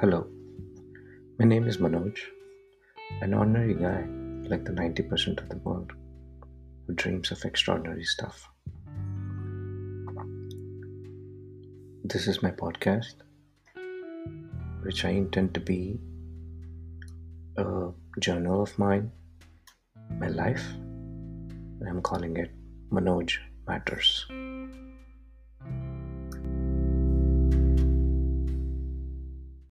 Hello, my name is Manoj, an ordinary guy like the 90% of the world who dreams of extraordinary stuff. This is my podcast, which I intend to be a journal of mine, my life, I'm calling it Manoj Matters.